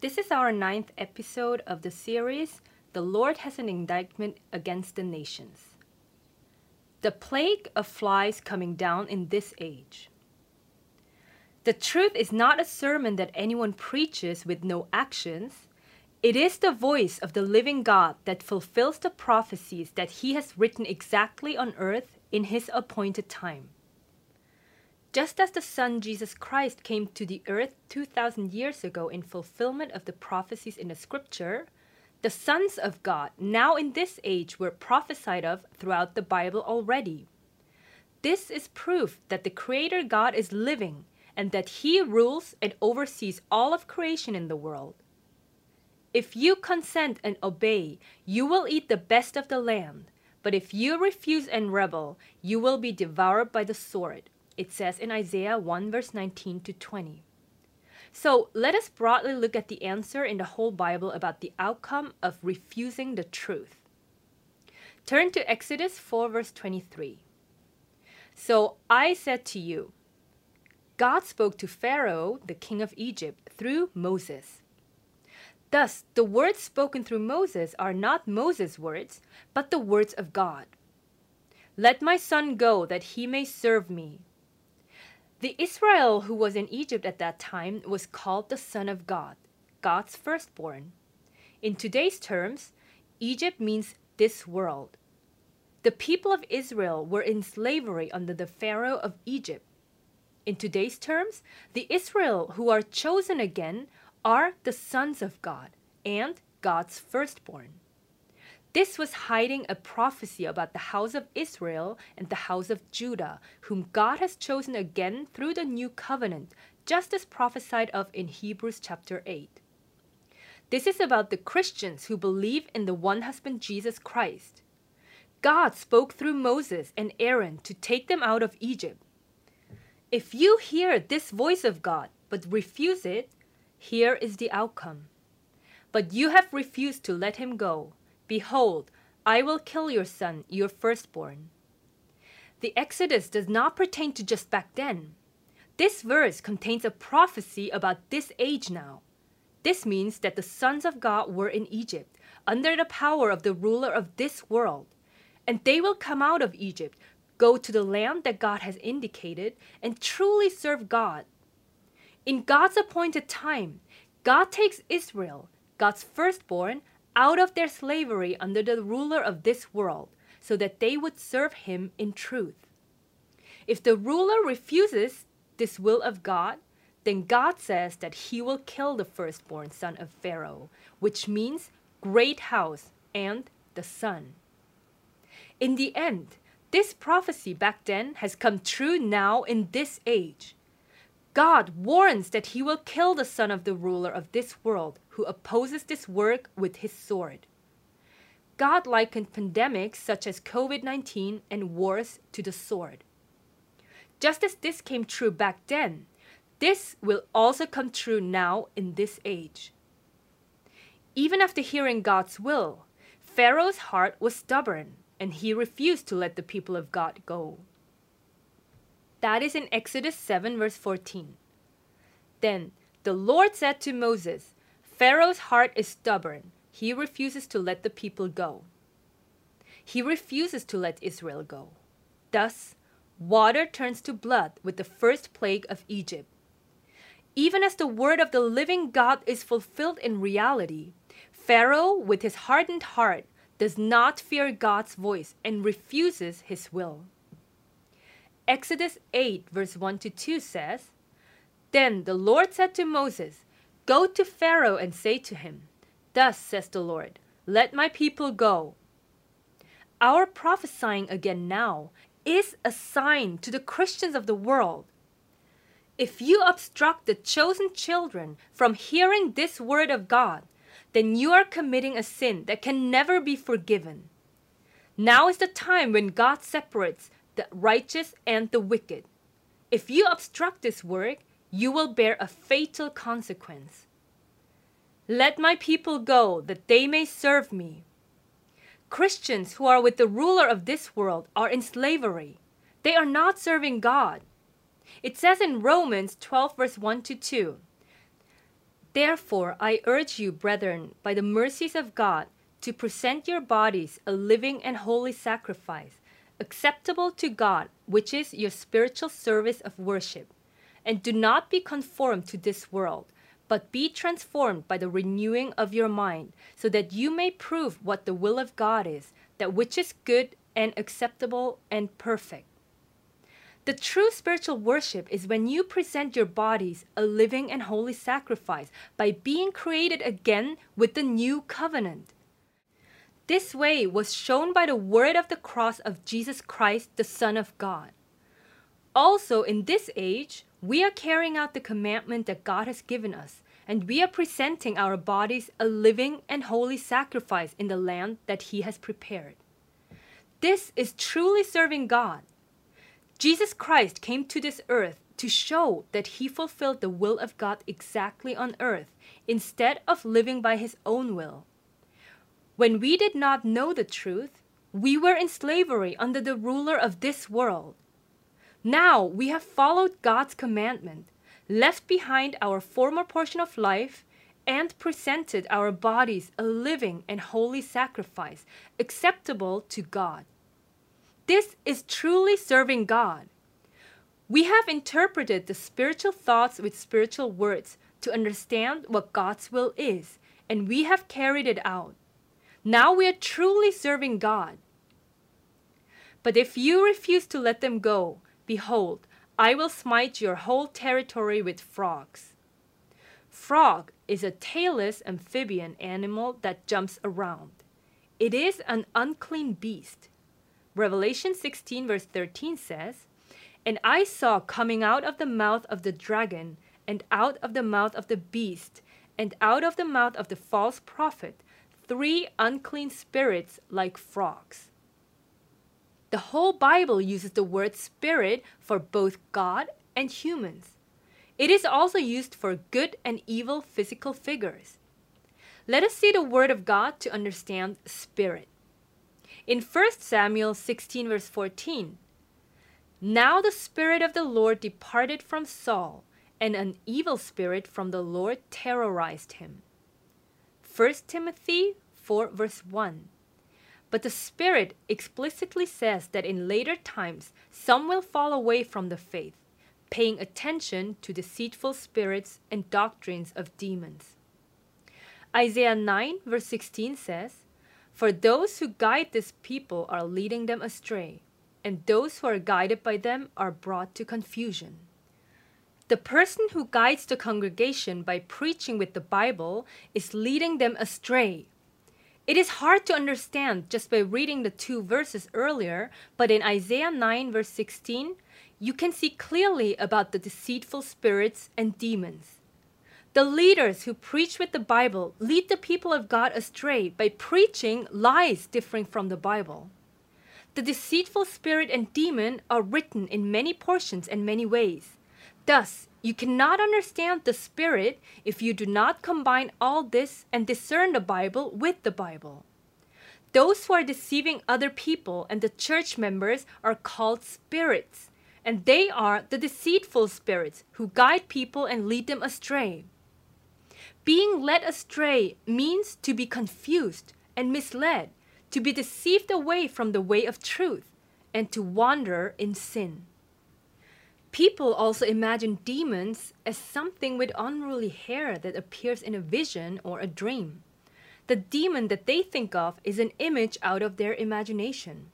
This is our ninth episode of the series The Lord Has an Indictment Against the Nations. The plague of flies coming down in this age. The truth is not a sermon that anyone preaches with no actions. It is the voice of the living God that fulfills the prophecies that He has written exactly on earth in His appointed time. Just as the Son Jesus Christ came to the earth 2,000 years ago in fulfillment of the prophecies in the scripture, the sons of God, now in this age, were prophesied of throughout the Bible already. This is proof that the Creator God is living and that He rules and oversees all of creation in the world. If you consent and obey, you will eat the best of the land, but if you refuse and rebel, you will be devoured by the sword it says in Isaiah 1 verse 19 to 20. So let us broadly look at the answer in the whole Bible about the outcome of refusing the truth. Turn to Exodus 4 verse 23. So I said to you, God spoke to Pharaoh, the king of Egypt, through Moses. Thus, the words spoken through Moses are not Moses' words, but the words of God. Let my son go that he may serve me. The Israel who was in Egypt at that time was called the Son of God, God's firstborn. In today's terms, Egypt means this world. The people of Israel were in slavery under the Pharaoh of Egypt. In today's terms, the Israel who are chosen again are the sons of God and God's firstborn. This was hiding a prophecy about the house of Israel and the house of Judah, whom God has chosen again through the new covenant, just as prophesied of in Hebrews chapter 8. This is about the Christians who believe in the one husband Jesus Christ. God spoke through Moses and Aaron to take them out of Egypt. If you hear this voice of God but refuse it, here is the outcome. But you have refused to let him go Behold, I will kill your son, your firstborn. The Exodus does not pertain to just back then. This verse contains a prophecy about this age now. This means that the sons of God were in Egypt, under the power of the ruler of this world. And they will come out of Egypt, go to the land that God has indicated, and truly serve God. In God's appointed time, God takes Israel, God's firstborn, out of their slavery under the ruler of this world, so that they would serve him in truth. If the ruler refuses this will of God, then God says that he will kill the firstborn son of Pharaoh, which means great house and the son. In the end, this prophecy back then has come true now in this age. God warns that he will kill the son of the ruler of this world who opposes this work with his sword. God likened pandemics such as COVID 19 and wars to the sword. Just as this came true back then, this will also come true now in this age. Even after hearing God's will, Pharaoh's heart was stubborn and he refused to let the people of God go. That is in Exodus 7, verse 14. Then the Lord said to Moses, Pharaoh's heart is stubborn. He refuses to let the people go. He refuses to let Israel go. Thus, water turns to blood with the first plague of Egypt. Even as the word of the living God is fulfilled in reality, Pharaoh, with his hardened heart, does not fear God's voice and refuses his will. Exodus 8, verse 1 to 2 says, Then the Lord said to Moses, Go to Pharaoh and say to him, Thus says the Lord, Let my people go. Our prophesying again now is a sign to the Christians of the world. If you obstruct the chosen children from hearing this word of God, then you are committing a sin that can never be forgiven. Now is the time when God separates the righteous and the wicked. If you obstruct this work, you will bear a fatal consequence. Let my people go that they may serve me. Christians who are with the ruler of this world are in slavery. They are not serving God. It says in Romans 12, verse 1 to 2 Therefore, I urge you, brethren, by the mercies of God, to present your bodies a living and holy sacrifice, acceptable to God, which is your spiritual service of worship. And do not be conformed to this world, but be transformed by the renewing of your mind, so that you may prove what the will of God is, that which is good and acceptable and perfect. The true spiritual worship is when you present your bodies a living and holy sacrifice by being created again with the new covenant. This way was shown by the word of the cross of Jesus Christ, the Son of God. Also, in this age, we are carrying out the commandment that God has given us, and we are presenting our bodies a living and holy sacrifice in the land that He has prepared. This is truly serving God. Jesus Christ came to this earth to show that He fulfilled the will of God exactly on earth instead of living by His own will. When we did not know the truth, we were in slavery under the ruler of this world. Now we have followed God's commandment, left behind our former portion of life, and presented our bodies a living and holy sacrifice, acceptable to God. This is truly serving God. We have interpreted the spiritual thoughts with spiritual words to understand what God's will is, and we have carried it out. Now we are truly serving God. But if you refuse to let them go, behold, I will smite your whole territory with frogs. Frog is a tailless amphibian animal that jumps around. It is an unclean beast. Revelation 16, verse 13 says, And I saw coming out of the mouth of the dragon, and out of the mouth of the beast, and out of the mouth of the false prophet, three unclean spirits like frogs. The whole Bible uses the word spirit for both God and humans. It is also used for good and evil physical figures. Let us see the word of God to understand spirit. In 1 Samuel 16, verse 14, now the Spirit of the Lord departed from Saul, and an evil spirit from the Lord terrorized him. 1 Timothy 4, verse 1. But the Spirit explicitly says that in later times some will fall away from the faith, paying attention to deceitful spirits and doctrines of demons. Isaiah 9, verse 16 says, For those who guide this people are leading them astray, and those who are guided by them are brought to confusion. The person who guides the congregation by preaching with the Bible is leading them astray. It is hard to understand just by reading the two verses earlier, but in Isaiah 9, verse 16, you can see clearly about the deceitful spirits and demons. The leaders who preach with the Bible lead the people of God astray by preaching lies differing from the Bible. The deceitful spirit and demon are written in many portions and many ways. Thus, you cannot understand the Spirit if you do not combine all this and discern the Bible with the Bible. Those who are deceiving other people and the church members are called spirits, and they are the deceitful spirits who guide people and lead them astray. Being led astray means to be confused and misled, to be deceived away from the way of truth, and to wander in sin. People also imagine demons as something with unruly hair that appears in a vision or a dream. The demon that they think of is an image out of their imagination.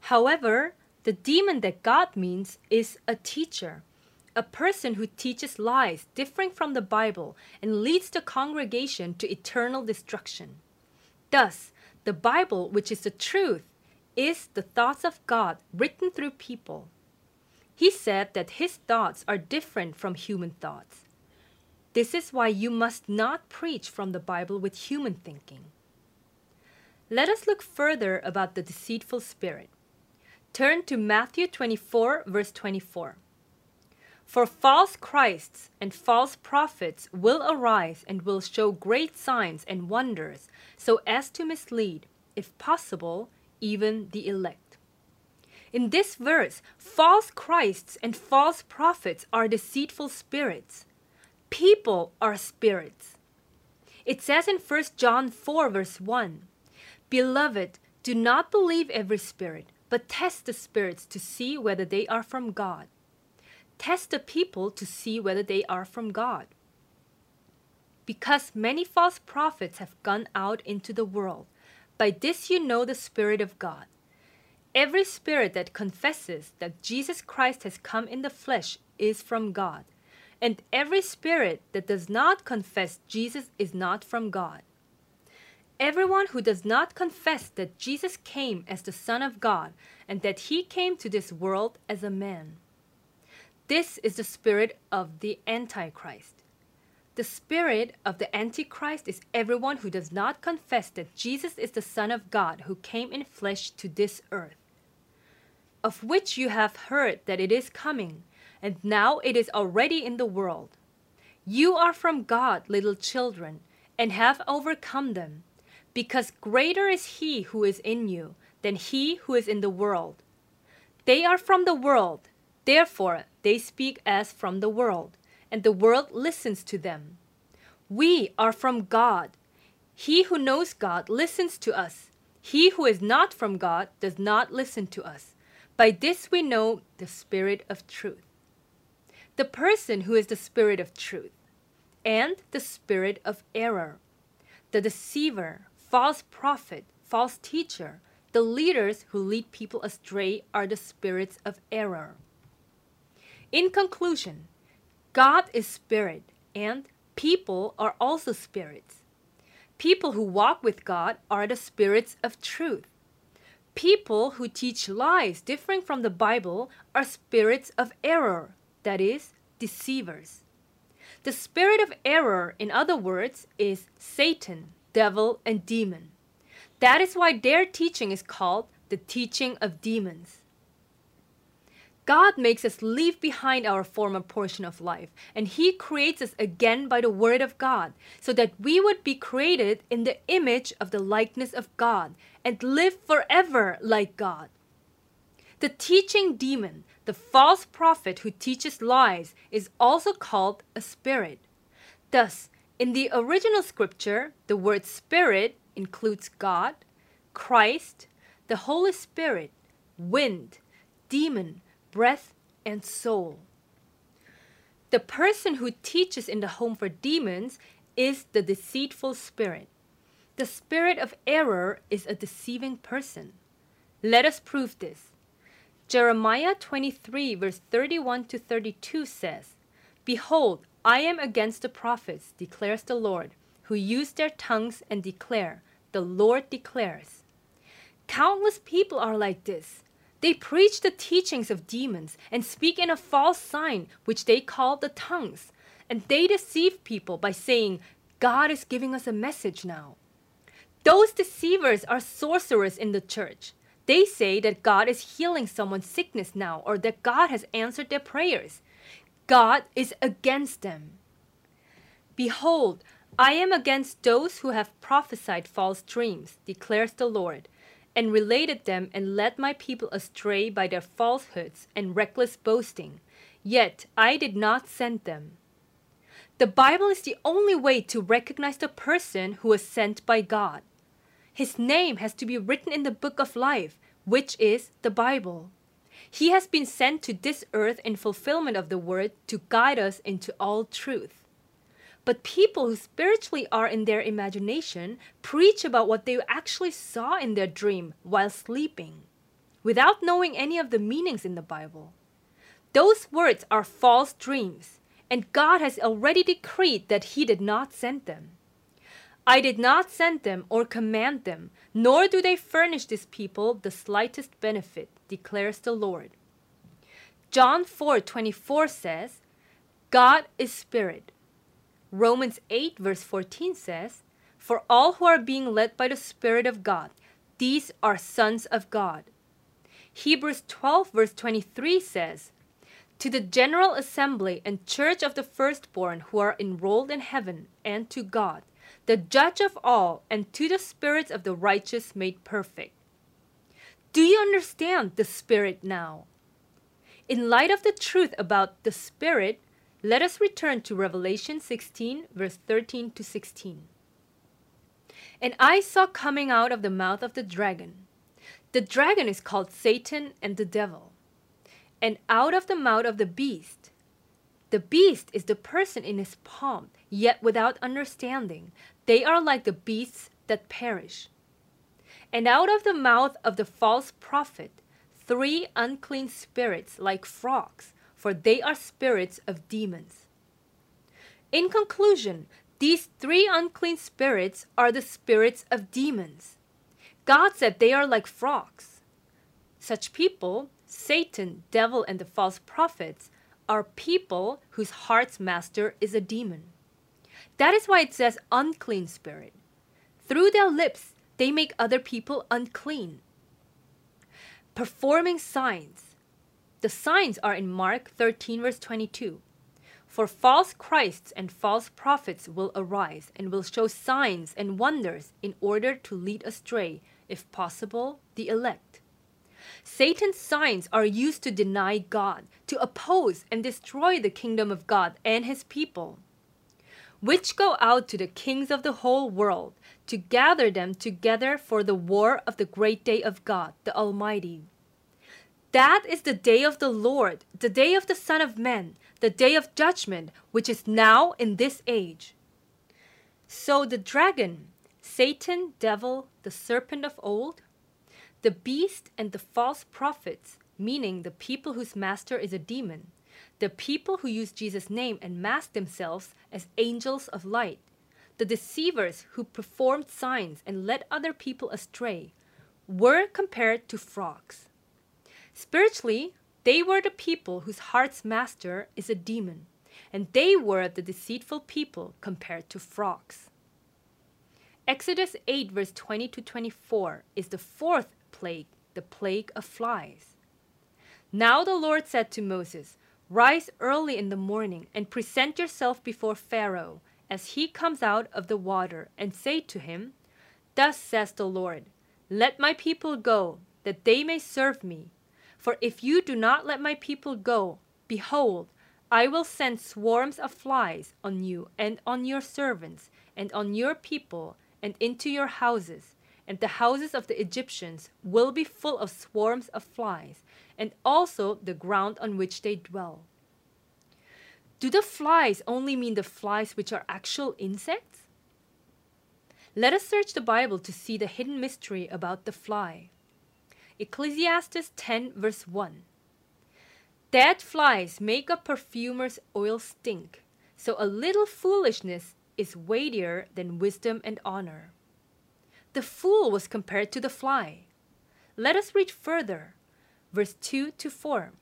However, the demon that God means is a teacher, a person who teaches lies differing from the Bible and leads the congregation to eternal destruction. Thus, the Bible, which is the truth, is the thoughts of God written through people. He said that his thoughts are different from human thoughts. This is why you must not preach from the Bible with human thinking. Let us look further about the deceitful spirit. Turn to Matthew 24, verse 24. For false Christs and false prophets will arise and will show great signs and wonders, so as to mislead, if possible, even the elect. In this verse, false Christs and false prophets are deceitful spirits. People are spirits. It says in 1 John 4, verse 1 Beloved, do not believe every spirit, but test the spirits to see whether they are from God. Test the people to see whether they are from God. Because many false prophets have gone out into the world, by this you know the Spirit of God. Every spirit that confesses that Jesus Christ has come in the flesh is from God, and every spirit that does not confess Jesus is not from God. Everyone who does not confess that Jesus came as the Son of God and that he came to this world as a man. This is the spirit of the Antichrist. The spirit of the Antichrist is everyone who does not confess that Jesus is the Son of God who came in flesh to this earth, of which you have heard that it is coming, and now it is already in the world. You are from God, little children, and have overcome them because greater is he who is in you than he who is in the world. They are from the world, therefore they speak as from the world, and the world listens to them. We are from God. He who knows God listens to us. He who is not from God does not listen to us. By this we know the spirit of truth. The person who is the spirit of truth, and the spirit of error, the deceiver, false prophet, false teacher, the leaders who lead people astray are the spirits of error. In conclusion, God is spirit and people are also spirits. People who walk with God are the spirits of truth. People who teach lies differing from the Bible are spirits of error, that is, deceivers. The spirit of error, in other words, is Satan, devil, and demon. That is why their teaching is called the teaching of demons. God makes us leave behind our former portion of life, and He creates us again by the Word of God, so that we would be created in the image of the likeness of God and live forever like God. The teaching demon, the false prophet who teaches lies, is also called a spirit. Thus, in the original scripture, the word spirit includes God, Christ, the Holy Spirit, wind, demon, breath, and soul. The person who teaches in the home for demons is the deceitful spirit. The spirit of error is a deceiving person. Let us prove this. Jeremiah 23, verse 31 to 32 says, Behold, I am against the prophets, declares the Lord, who use their tongues and declare, The Lord declares. Countless people are like this. They preach the teachings of demons and speak in a false sign, which they call the tongues. And they deceive people by saying, God is giving us a message now. Those deceivers are sorcerers in the church. They say that God is healing someone's sickness now or that God has answered their prayers. God is against them. Behold, I am against those who have prophesied false dreams, declares the Lord, and related them and led my people astray by their falsehoods and reckless boasting. Yet I did not send them. The Bible is the only way to recognize the person who was sent by God. His name has to be written in the book of life, which is the Bible. He has been sent to this earth in fulfillment of the word to guide us into all truth. But people who spiritually are in their imagination preach about what they actually saw in their dream while sleeping, without knowing any of the meanings in the Bible. Those words are false dreams, and God has already decreed that He did not send them. I did not send them or command them, nor do they furnish these people the slightest benefit declares the Lord. John 4:24 says, God is spirit. Romans 8 verse 14 says, For all who are being led by the Spirit of God, these are sons of God. Hebrews 12 verse 23 says, To the general assembly and church of the firstborn who are enrolled in heaven, and to God, the judge of all, and to the spirits of the righteous made perfect do you understand the Spirit now? In light of the truth about the Spirit, Let us return to Revelation 16, verse 13 to 16. And I saw coming out of the mouth of the dragon. The dragon is called Satan and the devil. And out of the mouth of the beast. The beast is the person in his palm, yet without understanding. They are like the beasts that perish. And out of the mouth of the false prophet, three unclean spirits like frogs, for they are spirits of demons. In conclusion, these three unclean spirits are the spirits of demons. God said they are like frogs. Such people, Satan, devil, and the false prophets, are people whose heart's master is a demon. That is why it says unclean spirit. Through their lips, they make other people unclean. Performing signs. The signs are in Mark 13, verse 22. For false Christs and false prophets will arise and will show signs and wonders in order to lead astray, if possible, the elect. Satan's signs are used to deny God, to oppose and destroy the kingdom of God and his people, which go out to the kings of the whole world to gather them together for the war of the great day of God, the Almighty. That is the day of the Lord, the day of the Son of Man, the day of judgment, which is now in this age. So the dragon, Satan, devil, the serpent of old, the beast, and the false prophets, meaning the people whose master is a demon, the people who use Jesus' name and mask themselves as angels of light, the deceivers who performed signs and led other people astray, were compared to frogs. Spiritually, they were the people whose heart's master is a demon, and they were the deceitful people compared to frogs. Exodus 8, verse 20 to 24 is the fourth plague, the plague of flies. Now the Lord said to Moses, Rise early in the morning and present yourself before Pharaoh as he comes out of the water, and say to him, Thus says the Lord, Let my people go, that they may serve me. For if you do not let my people go, behold, I will send swarms of flies on you and on your servants and on your people and into your houses, and the houses of the Egyptians will be full of swarms of flies, and also the ground on which they dwell. Do the flies only mean the flies which are actual insects? Let us search the Bible to see the hidden mystery about the fly. Ecclesiastes 10, verse 1. Dead flies make a perfumer's oil stink, so a little foolishness is weightier than wisdom and honor. The fool was compared to the fly. Let us read further, verse 2 to 4.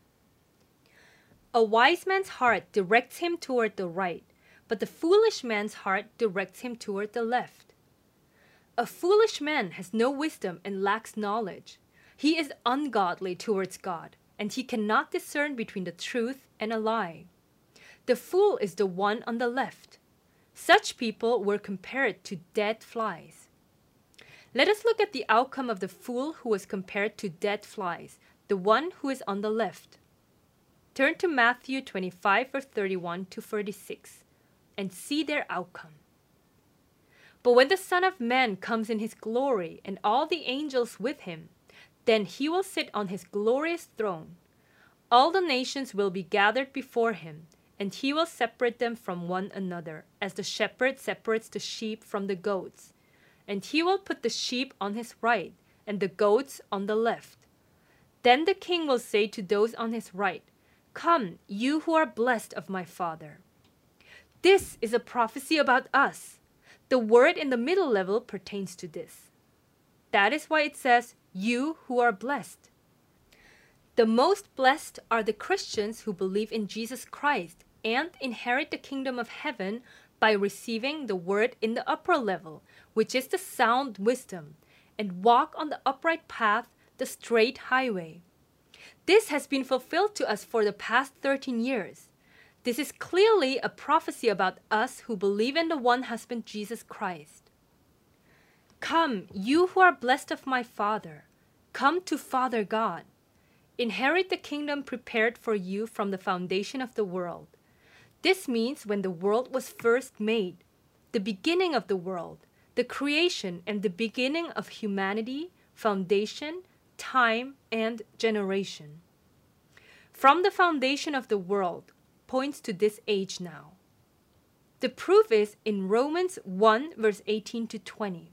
A wise man's heart directs him toward the right, but the foolish man's heart directs him toward the left. A foolish man has no wisdom and lacks knowledge. He is ungodly towards God, and he cannot discern between the truth and a lie. The fool is the one on the left. Such people were compared to dead flies. Let us look at the outcome of the fool who was compared to dead flies, the one who is on the left. Turn to Matthew 25, verse 31 to 36, and see their outcome. But when the Son of Man comes in his glory, and all the angels with him, then he will sit on his glorious throne. All the nations will be gathered before him, and he will separate them from one another, as the shepherd separates the sheep from the goats. And he will put the sheep on his right, and the goats on the left. Then the king will say to those on his right, Come, you who are blessed of my Father. This is a prophecy about us. The word in the middle level pertains to this. That is why it says, you who are blessed. The most blessed are the Christians who believe in Jesus Christ and inherit the kingdom of heaven by receiving the word in the upper level, which is the sound wisdom, and walk on the upright path, the straight highway. This has been fulfilled to us for the past 13 years. This is clearly a prophecy about us who believe in the one husband Jesus Christ. Come, you who are blessed of my Father, come to Father God. Inherit the kingdom prepared for you from the foundation of the world. This means when the world was first made, the beginning of the world, the creation and the beginning of humanity, foundation, time, and generation. From the foundation of the world points to this age now. The proof is in Romans 1, verse 18 to 20.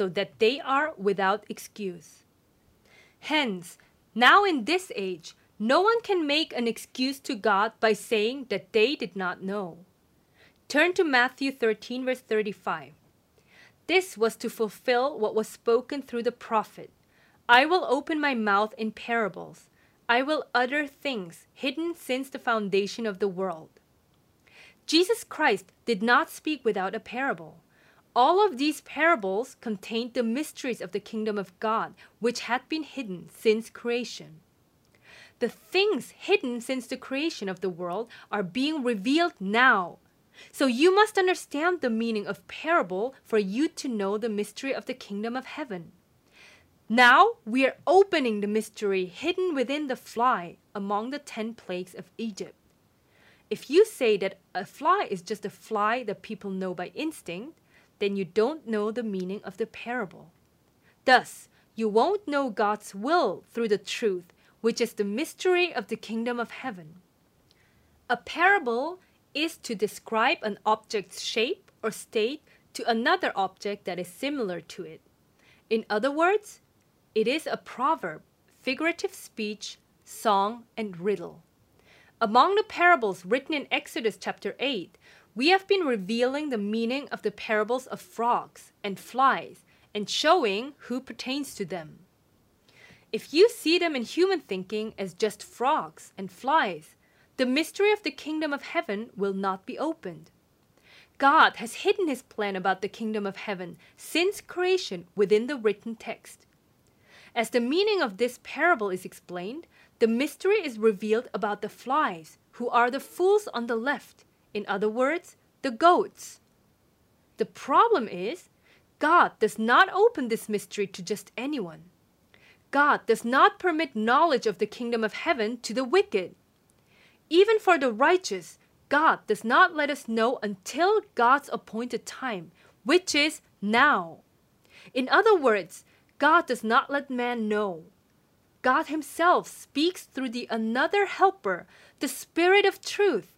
so that they are without excuse. Hence, now in this age, no one can make an excuse to God by saying that they did not know. Turn to Matthew 13, verse 35. This was to fulfill what was spoken through the prophet I will open my mouth in parables, I will utter things hidden since the foundation of the world. Jesus Christ did not speak without a parable. All of these parables contained the mysteries of the kingdom of God, which had been hidden since creation. The things hidden since the creation of the world are being revealed now. So you must understand the meaning of parable for you to know the mystery of the kingdom of heaven. Now we are opening the mystery hidden within the fly among the ten plagues of Egypt. If you say that a fly is just a fly that people know by instinct, then you don't know the meaning of the parable. Thus, you won't know God's will through the truth, which is the mystery of the kingdom of heaven. A parable is to describe an object's shape or state to another object that is similar to it. In other words, it is a proverb, figurative speech, song, and riddle. Among the parables written in Exodus chapter 8, we have been revealing the meaning of the parables of frogs and flies and showing who pertains to them. If you see them in human thinking as just frogs and flies, the mystery of the kingdom of heaven will not be opened. God has hidden his plan about the kingdom of heaven since creation within the written text. As the meaning of this parable is explained, the mystery is revealed about the flies, who are the fools on the left, in other words, the goats. The problem is, God does not open this mystery to just anyone. God does not permit knowledge of the kingdom of heaven to the wicked. Even for the righteous, God does not let us know until God's appointed time, which is now. In other words, God does not let man know God Himself speaks through the another helper, the Spirit of truth,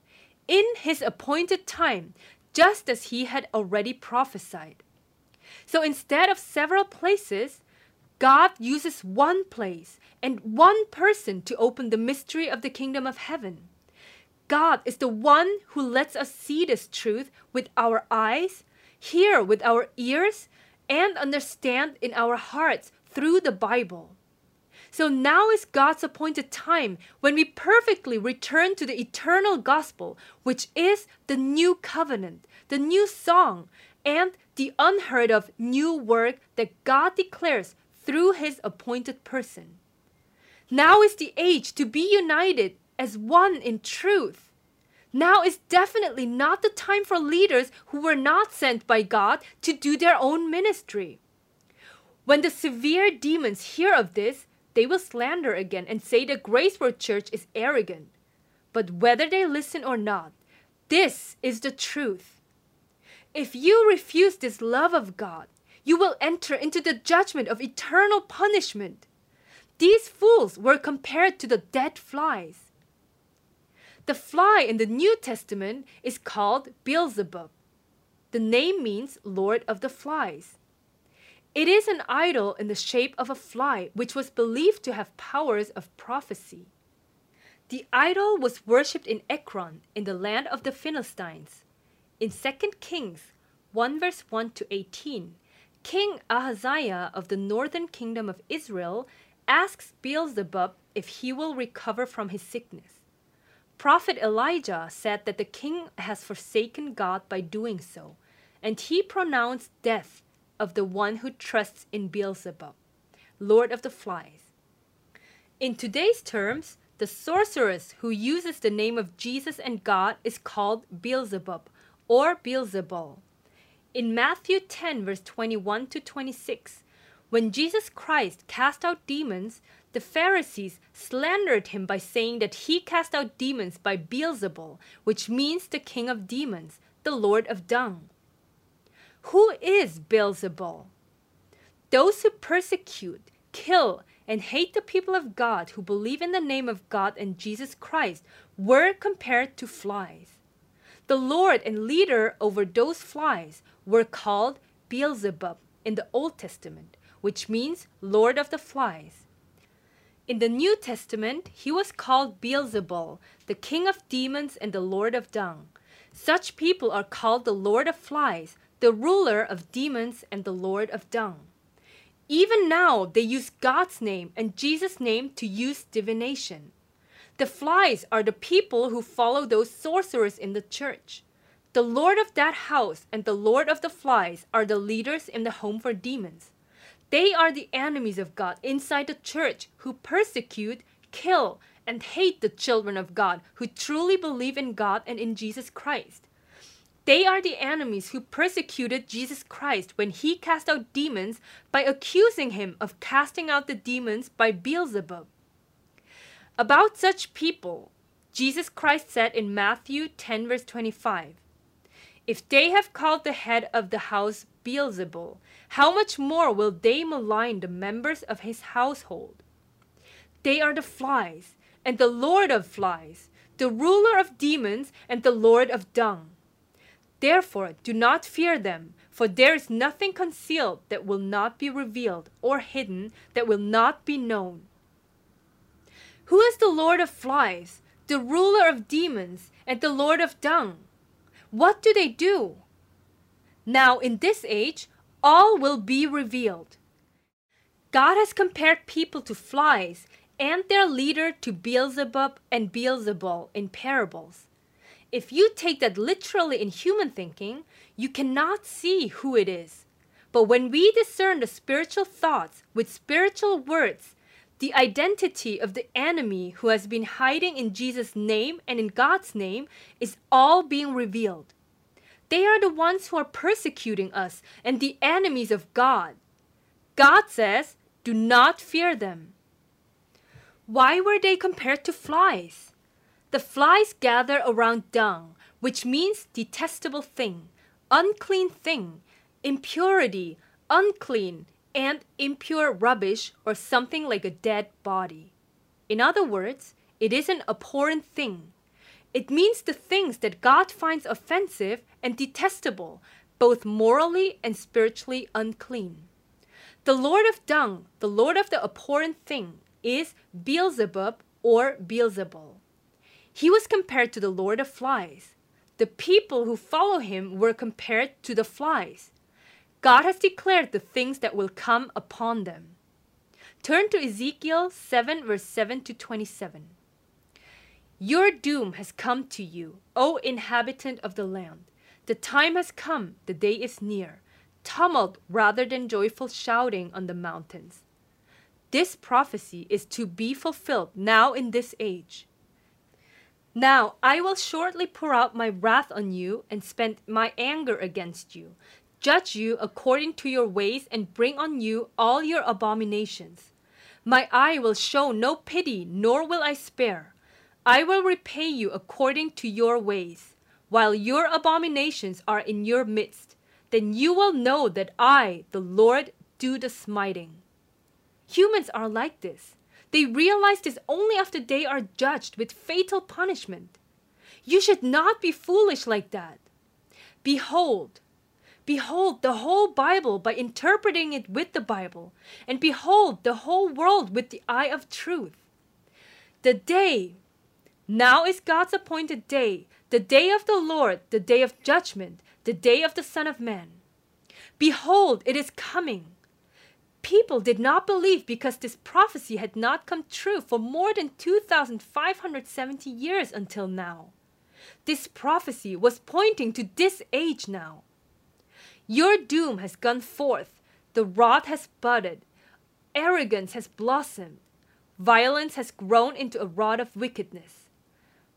in His appointed time, just as He had already prophesied. So instead of several places, God uses one place and one person to open the mystery of the kingdom of heaven. God is the one who lets us see this truth with our eyes, hear with our ears, and understand in our hearts through the Bible. So now is God's appointed time when we perfectly return to the eternal gospel, which is the new covenant, the new song, and the unheard of new work that God declares through his appointed person. Now is the age to be united as one in truth. Now is definitely not the time for leaders who were not sent by God to do their own ministry. When the severe demons hear of this, they will slander again and say the Grace Road Church is arrogant. But whether they listen or not, this is the truth. If you refuse this love of God, you will enter into the judgment of eternal punishment. These fools were compared to the dead flies. The fly in the New Testament is called Beelzebub. The name means Lord of the Flies. It is an idol in the shape of a fly, which was believed to have powers of prophecy. The idol was worshipped in Ekron, in the land of the Philistines. In 2 Kings 1 verse 1 to 18, King Ahaziah of the northern kingdom of Israel asks Beelzebub if he will recover from his sickness. prophet Elijah said that the king has forsaken God by doing so, and he pronounced death of the one who trusts in Beelzebub, Lord of the Flies. In today's terms, the sorceress who uses the name of Jesus and God is called Beelzebub or Beelzebul. In Matthew 10, verse 21 to 26, when Jesus Christ cast out demons, the Pharisees slandered him by saying that he cast out demons by Beelzebul, which means the king of demons, the lord of dung. Who is Beelzebul? Those who persecute, kill, and hate the people of God who believe in the name of God and Jesus Christ were compared to flies. The Lord and leader over those flies were called Beelzebub in the Old Testament, which means Lord of the Flies. In the New Testament, he was called Beelzebul, the king of demons and the lord of dung. Such people are called the lord of flies, the ruler of demons and the lord of dung. Even now, they use God's name and Jesus' name to use divination. The flies are the people who follow those sorcerers in the church. The lord of that house and the lord of the flies are the leaders in the home for demons. They are the enemies of God inside the church who persecute, kill, and hate the children of God who truly believe in God and in Jesus Christ. They are the enemies who persecuted Jesus Christ when he cast out demons by accusing him of casting out the demons by Beelzebub. About such people, Jesus Christ said in Matthew 10, verse 25, If they have called the head of the house Beelzebul, how much more will they malign the members of his household? They are the flies, and the Lord of flies, the ruler of demons, and the Lord of dung. Therefore, do not fear them, for there is nothing concealed that will not be revealed, or hidden that will not be known. Who is the Lord of flies, the ruler of demons, and the Lord of dung? What do they do? Now, in this age, all will be revealed. God has compared people to flies and their leader to Beelzebub and Beelzebul in parables if you take that literally in human thinking, you cannot see who it is. But when we discern the spiritual thoughts with spiritual words, the identity of the enemy who has been hiding in Jesus' name and in God's name is all being revealed. They are the ones who are persecuting us and the enemies of God. God says, Do not fear them. Why were they compared to flies? The flies gather around dung, which means detestable thing, unclean thing, impurity, unclean, and impure rubbish or something like a dead body. In other words, it is an abhorrent thing. It means the things that God finds offensive and detestable, both morally and spiritually unclean. The Lord of dung, the Lord of the abhorrent thing, is Beelzebub or Beelzebul. He was compared to the Lord of Flies. The people who follow him were compared to the flies. God has declared the things that will come upon them. Turn to Ezekiel 7, verse 7 to 27. Your doom has come to you, O inhabitant of the land. The time has come, the day is near. Tumult rather than joyful shouting on the mountains. This prophecy is to be fulfilled now in this age. Now I will shortly pour out my wrath on you and spend my anger against you, judge you according to your ways, and bring on you all your abominations. My eye will show no pity, nor will I spare. I will repay you according to your ways, while your abominations are in your midst. Then you will know that I, the Lord, do the smiting. Humans are like this. They realize this only after they are judged with fatal punishment. You should not be foolish like that. Behold, behold the whole Bible by interpreting it with the Bible, and behold the whole world with the eye of truth. The day, now is God's appointed day, the day of the Lord, the day of judgment, the day of the Son of Man. Behold, it is coming. People did not believe because this prophecy had not come true for more than 2,570 years until now. This prophecy was pointing to this age now. Your doom has gone forth, the rod has budded, arrogance has blossomed, violence has grown into a rod of wickedness.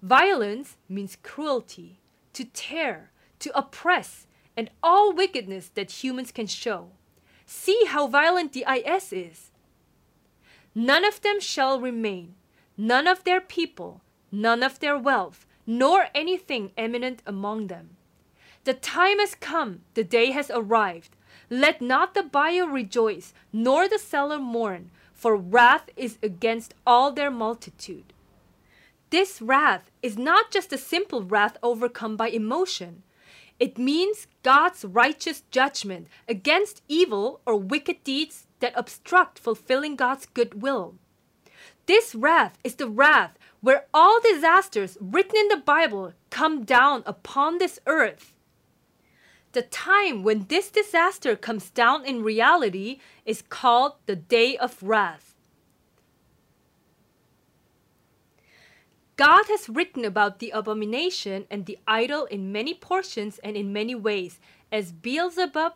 Violence means cruelty, to tear, to oppress, and all wickedness that humans can show. See how violent the IS is. None of them shall remain, none of their people, none of their wealth, nor anything eminent among them. The time has come, the day has arrived. Let not the buyer rejoice, nor the seller mourn, for wrath is against all their multitude. This wrath is not just a simple wrath overcome by emotion. It means God's righteous judgment against evil or wicked deeds that obstruct fulfilling God's good will. This wrath is the wrath where all disasters written in the Bible come down upon this earth. The time when this disaster comes down in reality is called the day of wrath. God has written about the abomination and the idol in many portions and in many ways, as Beelzebub,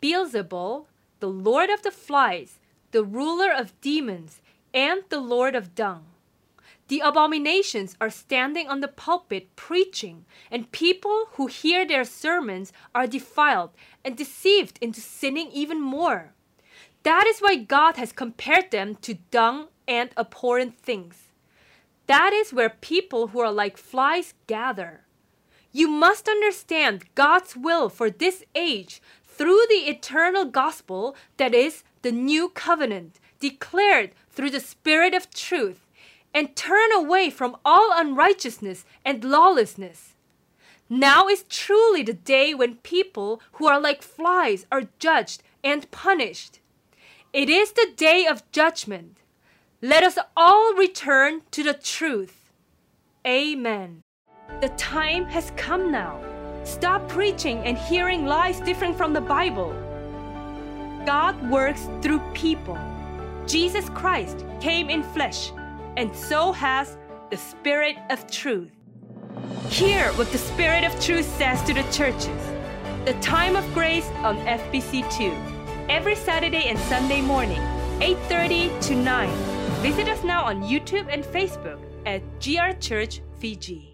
Beelzebul, the Lord of the flies, the ruler of demons, and the Lord of dung. The abominations are standing on the pulpit preaching, and people who hear their sermons are defiled and deceived into sinning even more. That is why God has compared them to dung and abhorrent things. That is where people who are like flies gather. You must understand God's will for this age through the eternal gospel that is the new covenant declared through the Spirit of truth and turn away from all unrighteousness and lawlessness. Now is truly the day when people who are like flies are judged and punished. It is the day of judgment. Let us all return to the truth. Amen. The time has come now. Stop preaching and hearing lies different from the Bible. God works through people. Jesus Christ came in flesh, and so has the Spirit of truth. Hear what the Spirit of truth says to the churches. The time of grace on FBC2 every Saturday and Sunday morning, 8:30 to 9 Visit us now on YouTube and Facebook at GR Church Fiji.